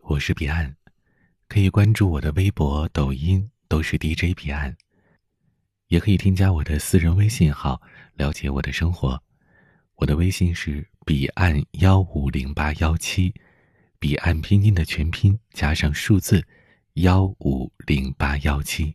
我是彼岸。可以关注我的微博抖音都是 dj 彼岸。也可以添加我的私人微信号了解我的生活。我的微信是彼岸幺五零八幺七彼岸拼音的全拼加上数字幺五零八幺七。